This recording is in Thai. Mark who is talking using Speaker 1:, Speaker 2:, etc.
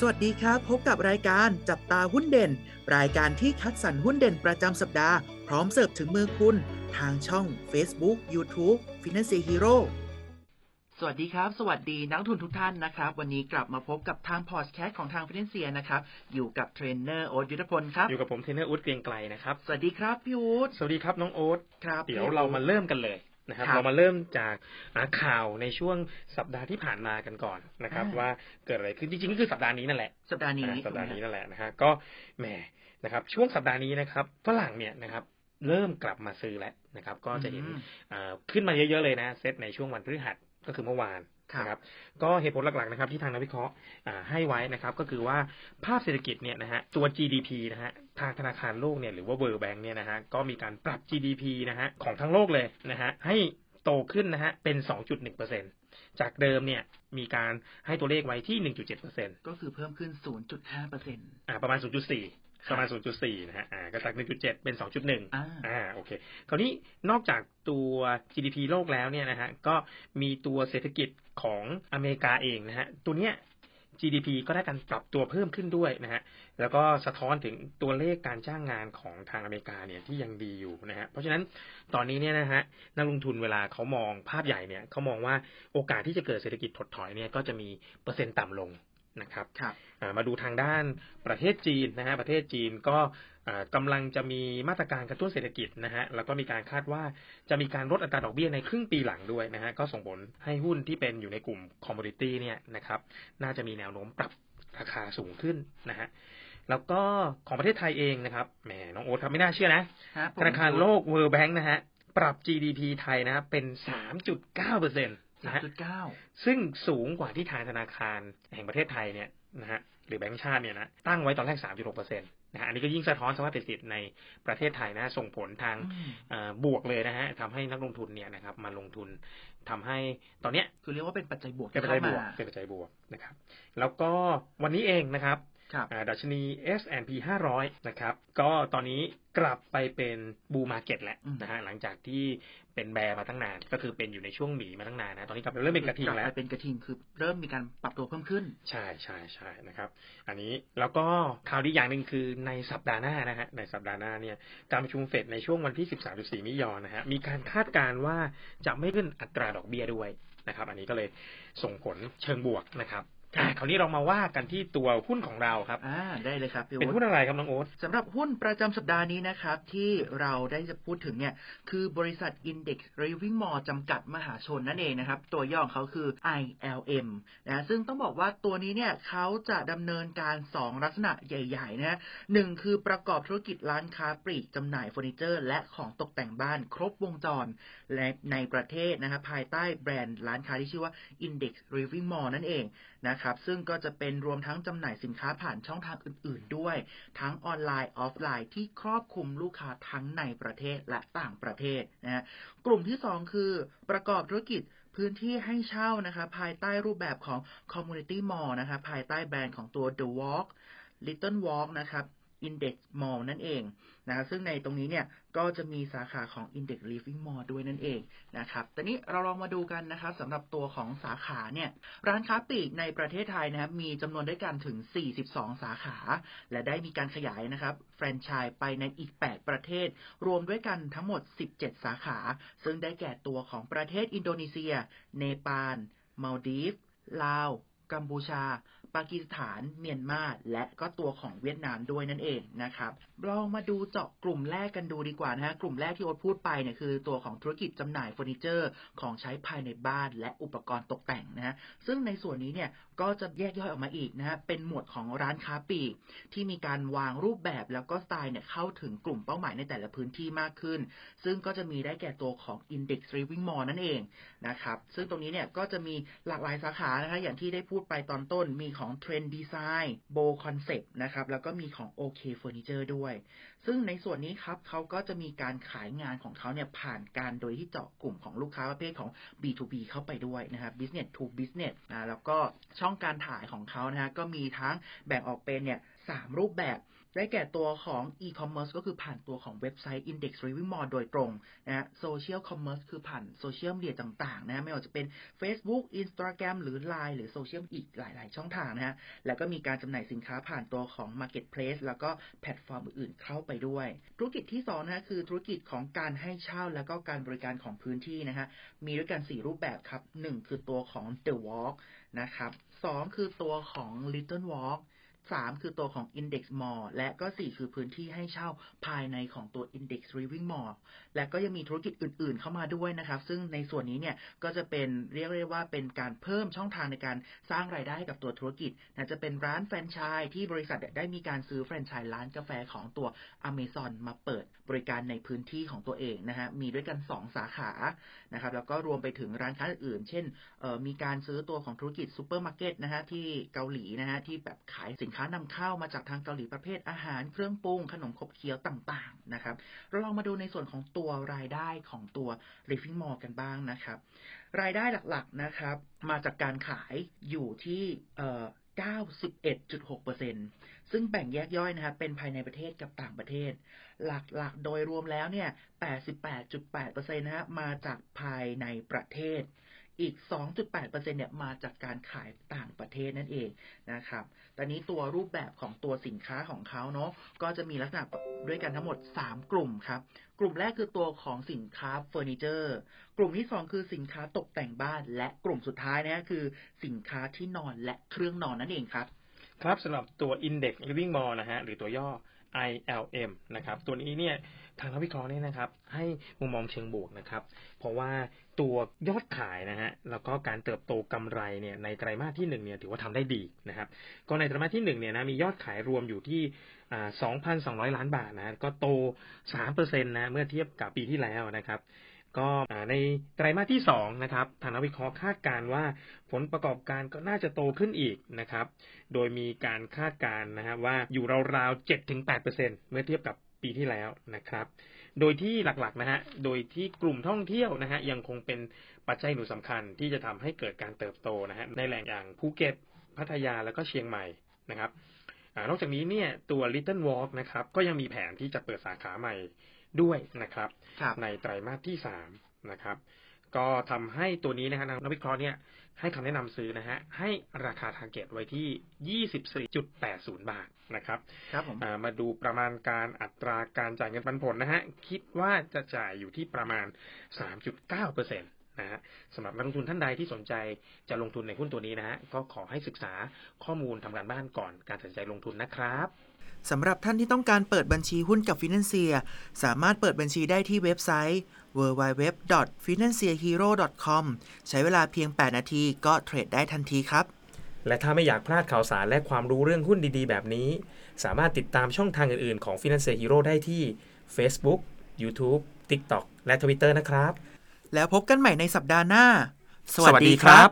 Speaker 1: สวัสดีครับ พบกับรายการจับตาหุ้นเด่น รายการที่คัดสรรหุ้นเด่นประจำสัปดาห์ พร้อมเสิร์ฟถึงมือคุณ ทางช่อง Facebook YouTube Finance Hero สวัสดีครับ สวัสดีนักลงทุนทุกท่านนะครับ วันนี้กลับมาพบกับทางพอดแคสต์ของทาง Finansia นะครับ อยู่กับเทรนเนอร์โอ๊ตยุทธพลครับ
Speaker 2: อยู่กับผมเทรนเนอู๊ดเกรียงไกรนะครับ
Speaker 1: สวัสดีครับพี่อู๊ด
Speaker 2: สวัสดีครับน้องโอ๊ต
Speaker 1: ครับ
Speaker 2: เดี๋ยวเรามาเริ่มกันเลย นะครับ
Speaker 1: ครับ
Speaker 2: เรามาเริ่มจากอ่าข่าวในช่วงสัปดาห์ที่ผ่านมากันก่อนนะครับ
Speaker 1: อ่า
Speaker 2: ว่าเกิดอะไรขึ้นจริงๆก็คือสัปดาห์นี้นั่นแหละ
Speaker 1: สัปดาห์นี้
Speaker 2: อ่าสัปดาห์นี้นั่นแหละนะฮะก็แหมนะครับ ช่วงสัปดาห์นี้นะครับฝรั่งเนี่ยนะครับเริ่มกลับมาซื้อแล้วนะครับ ก็จะเห็น
Speaker 1: อืม
Speaker 2: อ่าขึ้นมาเยอะๆเลยนะเซตในช่วงวันพฤหัสก็คือเมื่อวาน
Speaker 1: ครับ
Speaker 2: นะครับก็เหตุผลหลักๆนะครับที่ทางนักวิเคราะห์อ่าให้ไว้นะครับ ก็คือว่าภาพเศรษฐกิจเนี่ยนะฮะตัว GDP นะฮะทางธนาคารโลกเนี่ยหรือว่า World Bank เนี่ยนะฮะก็มีการปรับ GDP นะฮะของทั้งโลกเลยนะฮะให้โตขึ้นนะฮะเป็น 2.1%จากเดิมเนี่ยมีการให้ตัวเลขไว้ที่ 1.7%
Speaker 1: ก็คือเพิ่มขึ้น 0.5เปอร์เซ็นต์
Speaker 2: อ่าประมาณ 0.4 ประมาณ 0.4 นะฮะอ่าก็จาก 1.7 เป็น 2.1
Speaker 1: อ่า
Speaker 2: อ่าโอเค คราวนี้นอกจากตัว GDP โลกแล้วเนี่ยนะฮะก็มีตัวเศรษฐกิจของอเมริกาเองนะฮะตัวเนี้ย GDP ก็ได้การปรับตัวเพิ่มขึ้นด้วยนะฮะ แล้วก็สะท้อนถึงตัวเลขการจ้างงานของทางอเมริกาเนี่ยที่ยังดีอยู่นะฮะ เพราะฉะนั้นตอนนี้เนี่ยนะฮะนักลงทุนเวลาเขามองภาพใหญ่เนี่ยเขามองว่าโอกาสที่จะเกิดเศรษฐกิจถดถอยเนี่ยก็จะมีเปอร์เซ็นต์ต่ำลง นะครับ
Speaker 1: ครับ
Speaker 2: อ่ามาดูทางด้านประเทศจีนนะฮะประเทศจีนก็อ่ากำลังจะมีมาตรการกระตุ้นเศรษฐกิจนะฮะแล้วก็มีการคาดว่าจะมีการลดอัตราดอกเบี้ยในครึ่งปีหลังด้วยนะฮะก็ส่งผลให้หุ้นที่เป็นอยู่ในกลุ่ม commodity เนี่ยนะครับ น่าจะมีแนวโน้มปรับราคาสูงขึ้นนะฮะแล้วก็ของประเทศไทยเองนะครับแหมน้องโอ๊ตครับไม่น่าเชื่อนะ
Speaker 1: ฮะผม
Speaker 2: ธนาคารโลก World Bank นะฮะปรับ GDP ไทยนะฮะเป็น 3.9เปอร์เซ็นต์ นะฮะ
Speaker 1: 3.9
Speaker 2: ซึ่งสูงกว่าที่ทางธนาคารแห่งประเทศไทยเนี่ยนะฮะหรือแบงก์ชาติเนี่ยนะตั้งไว้ตอนแรก 3.6เปอร์เซ็นต์นะฮะอันนี้ก็ยิ่งสะท้อนสภาพเศรษฐกิจในประเทศไทยนะส่งผลทาง
Speaker 1: อืม
Speaker 2: เอ่อบวกเลยนะฮะทำให้นักลงทุนเนี่ยนะครับมาลงทุนทำให้ตอนเนี้ย
Speaker 1: คือเรียกว่าเป็นปัจจัยบวก
Speaker 2: เป็น
Speaker 1: ที่
Speaker 2: ปัจจั
Speaker 1: เข้าย
Speaker 2: บ
Speaker 1: มาว
Speaker 2: กเป็นปัจจัยบวกนะครับ แล้วก็วันนี้เองนะครับ
Speaker 1: ครับ
Speaker 2: อ่า ดัชนี S&P 500 นะครับ ก็ตอนนี้กลับไปเป็นบูมาเก็ตแล้ว
Speaker 1: อืม
Speaker 2: นะฮะหลังจากที่เป็นแบร์มาตั้งนาน ก็คือเป็นอยู่ในช่วงหมีมาตั้งนานนะ ตอนนี้กลับไปเริ่มเป็นกระทิงแล้ว
Speaker 1: ลับไปเป็นกระทิงคือเริ่มมีการปรับตัวเพิ่มขึ้น
Speaker 2: ใช่ใช่ใช่นะครับ อันนี้แล้วก็ข่าวดีอย่างหนึ่งคือในสัปดาห์หน้านะฮะในสัปดาห์หน้าเนี่ยการประชุมเฟดในช่วงวันที่ 13-14มิถุนายนนะฮะมีการคาดการณ์ว่าจะไม่ขึ้นอัตราดอกเบี้ยด้วยนะครับ อันนี้ก็เลยส่งผลเชิงบวกนะครับ
Speaker 1: ครับ
Speaker 2: อะคราวนี้เรามาว่ากันที่ตัวหุ้นของเราครับ
Speaker 1: อ่าได้เลยครับพี่
Speaker 2: เป็น
Speaker 1: โอ๊
Speaker 2: หุ้
Speaker 1: ต
Speaker 2: นอะไรครับน้องโอ๊ต
Speaker 1: สำหรับหุ้นประจำสัปดาห์นี้นะครับ ที่เราได้จะพูดถึงเนี่ย คือบริษัท Index Living Mall จำกัดมหาชนนั่นเองนะครับ ตัวย่อของเขาคือ ILM นะซึ่งต้องบอกว่าตัวนี้เนี่ยเขาจะดำเนินการ 2 ลักษณะใหญ่ๆนะฮะหนึ่งคือประกอบธุรกิจร้านค้าปลีกจำหน่ายเฟอร์นิเจอร์ และของตกแต่งบ้านครบวงจรและในประเทศนะครับภายใต้แบรนด์ร้านค้าที่ชื่อว่า Index Living Mall นั่นเองนะครับซึ่งก็จะเป็นรวมทั้งจำหน่ายสินค้าผ่านช่องทางอื่น ๆ ด้วย ทั้งออนไลน์ออฟไลน์ที่ครอบคลุมลูกค้าทั้งในประเทศและต่างประเทศนะฮะกลุ่มที่ 2 คือประกอบธุรกิจพื้นที่ให้เช่านะคะภายใต้รูปแบบของ Community Mall นะคะภายใต้แบรนด์ของตัว The Walk Little Walk นะครับ Index Mall นั่นเองนะครับซึ่งในตรงนี้เนี่ยก็จะมีสาขาของ Index Living Mall ด้วยนั่นเองนะครับตอนนี้เราลองมาดูกันนะครับสำหรับตัวของสาขาเนี่ยร้านค้าปลีกในประเทศไทยนะครับมีจำนวนด้วยกันถึง 42 สาขา และได้มีการขยายนะครับแฟรนไชส์ไปในอีก 8 ประเทศ รวมด้วยกันทั้งหมด 17 สาขา ซึ่งได้แก่ตัวของประเทศอินโดนีเซีย เนปาลมัลดีฟส์ลาว กัมพูชา ปากีสถาน เมียนมาและก็ตัวของเวียดนามด้วยนั่นเองนะครับลองมาดูเจาะกลุ่มแรกกันดูดีกว่านะฮะกลุ่มแรกที่โอ๊ตพูดไปเนี่ยคือตัวของธุรกิจจำหน่ายเฟอร์นิเจอร์ของใช้ภายในบ้านและอุปกรณ์ตกแต่งนะฮะซึ่งในส่วนนี้เนี่ยก็จะแยกย่อยออกมาอีกนะฮะเป็นหมวดของร้านค้าปลีกที่มีการวางรูปแบบแล้วก็สไตล์เนี่ยเข้าถึงกลุ่มเป้าหมายในแต่ละพื้นที่มากขึ้น ซึ่งก็จะมีได้แก่ตัวของ Index Living Mall นั่นเองนะครับซึ่งตรงนี้เนี่ยก็จะมีหลากหลายสาขานะคะอย่างที่ได้พูดไปตอนต้นมีของของ Trend Design Bo Concept นะครับ แล้วก็มีของ OK Furniture ด้วย ซึ่งในส่วนนี้ครับเขาก็จะมีการขายงานของเขาเนี่ยผ่านการโดยที่เจาะกลุ่มของลูกค้าประเภทของ B2B เข้าไปด้วยนะครับ Business to Business นะแล้วก็ช่องการถ่ายของเขานะฮะก็มีทั้งแบ่งออกเป็นเนี่ย3 รูปแบบ ได้แก่ตัวของ e-commerce ก็คือผ่านตัวของเว็บไซต์ Index Living Mall โดยตรงนะฮะ social commerce คือผ่านโซเชียลมีเดียต่างๆนะฮะไม่ว่าจะเป็น Facebook Instagram หรือ Line หรือโซเชียลอีกหลาย ๆ ช่องทางนะฮะแล้วก็มีการจำหน่ายสินค้าผ่านตัวของ Marketplace แล้วก็แพลตฟอร์มอื่นๆเข้าไปด้วย ธุรกิจที่2นะฮะคือธุรกิจของการให้เช่าแล้วก็การบริการของพื้นที่นะฮะมีด้วยกัน 4 รูปแบบครับ 1 คือตัวของ The Walk นะครับ2คือตัวของ Little Walk 3 คือตัวของ Index Mall และก็ 4 คือพื้นที่ให้เช่าภายในของตัว Index Living Mall และก็ยังมีธุรกิจอื่น ๆ เข้ามาด้วยนะครับ ซึ่งในส่วนนี้เนี่ยก็จะเป็นเรียกได้ว่าเป็นการเพิ่มช่องทางในการสร้างรายได้ให้กับตัวธุรกิจนะจะเป็นร้านแฟรนไชส์ที่บริษัทได้มีการซื้อแฟรนไชส์ร้านกาแฟของตัว Amazon มาเปิดบริการในพื้นที่ของตัวเองนะฮะมีด้วยกัน 2 สาขานะครับแล้วก็รวมไปถึงร้านค้าอื่นๆเช่นมีการซื้อตัวของธุรกิจซูเปอร์มาร์เก็ตนะฮะที่เกาหลีนะฮะที่แบบขายสินค้านำเข้ามาจากทางเกาหลีประเภทอาหารเครื่องปรุงขนมขบเคี้ยวต่างๆนะครับ เราลองมาดูในส่วนของตัวรายได้ของตัว Living Mall กันบ้างนะครับ รายได้หลักๆนะครับ มาจากการขายอยู่ที่ 91.6%ซึ่งแบ่งแยกย่อยนะครับเป็นภายในประเทศกับต่างประเทศ หลักๆ โดยรวมแล้วเนี่ย 88.8%นะฮะมาจากภายในประเทศ อีก 2.8%เนี่ยมาจากการขายต่างประเทศนั่นเองนะครับ ตอนนี้ตัวรูปแบบของตัวสินค้าของเขาเนาะ ก็จะมีลักษณะด้วยกันทั้งหมด 3 กลุ่มครับ กลุ่มแรกคือตัวของสินค้าเฟอร์นิเจอร์ กลุ่มที่ 2 คือสินค้าตกแต่งบ้าน และกลุ่มสุดท้ายนะคือสินค้าที่นอนและเครื่องนอนนั่นเองครับ
Speaker 2: ครับสำหรับตัว Index Living Mall นะฮะหรือตัวย่อ ILM นะครับ ตัวนี้เนี่ยทางนักวิเคราะห์เนี่ยนะครับ ให้มุมมองเชิงบวกนะครับ เพราะว่าตัวยอดขายนะฮะแล้วก็การเติบโตกำไรเนี่ยในไตรมาสที่หนึ่งเนี่ยถือว่าทำได้ดีนะครับ ก็ในไตรมาสที่หนึ่งเนี่ยนะมียอดขายรวมอยู่ที่2,200 ล้านบาทนะก็โต3%นะเมื่อเทียบกับปีที่แล้วนะครับ ก็ในไตรมาสที่สองนะครับทานวิเคราะห์คาดการว่าผลประกอบการก็น่าจะโตขึ้นอีกนะครับ โดยมีการคาดการนะฮะว่าอยู่ราวๆ7-8%เมื่อเทียบกับปีที่แล้วนะครับ โดยที่หลักๆนะฮะ โดยที่กลุ่มท่องเที่ยวนะฮะยังคงเป็นปัจจัยหนุนสำคัญที่จะทำให้เกิดการเติบโตนะฮะในแหล่งอย่างภูเก็ต พัทยาแล้วก็เชียงใหม่นะครับอนอกจากนี้เนี่ยตัว Little Walk นะครับก็ยังมีแผนที่จะเปิดสาขาใหม่ ด้วยนะครับ
Speaker 1: ครับ
Speaker 2: ในไตรมาสที่สามนะครับก็ทำให้ตัวนี้นะฮะนักวิเคราะห์เนี่ยให้คำแนะนำซื้อนะฮะให้ราคาทาร์เก็ตไว้ที่ 24.80 บาทนะครับ
Speaker 1: ครับผม
Speaker 2: อ่ามาดูประมาณการอัตราการจ่ายเงินปันผลนะฮะคิดว่าจะจ่ายอยู่ที่ประมาณ 3.9%นะฮะสำหรับนักลงทุนท่านใดที่สนใจจะลงทุนในหุ้นตัวนี้นะฮะก็ขอให้ศึกษาข้อมูลทำการบ้านก่อนการตัดสินใจลงทุนนะครับ
Speaker 1: สำหรับท่านที่ต้องการเปิดบัญชีหุ้นกับ Financier สามารถเปิดบัญชีได้ที่เว็บไซต์ www.financierhero.com ใช้เวลาเพียง 8 นาทีก็เทรดได้ทันทีครับ
Speaker 2: และถ้าไม่อยากพลาดข่าวสารและความรู้เรื่องหุ้นดีๆ แบบนี้ สามารถติดตามช่องทางอื่นๆ ของ Finance Hero ได้ที่ Facebook, YouTube, TikTok และ Twitter นะครับ
Speaker 1: แล้วพบกันใหม่ในสัปดาห์หน้า
Speaker 2: สวัสดีครับ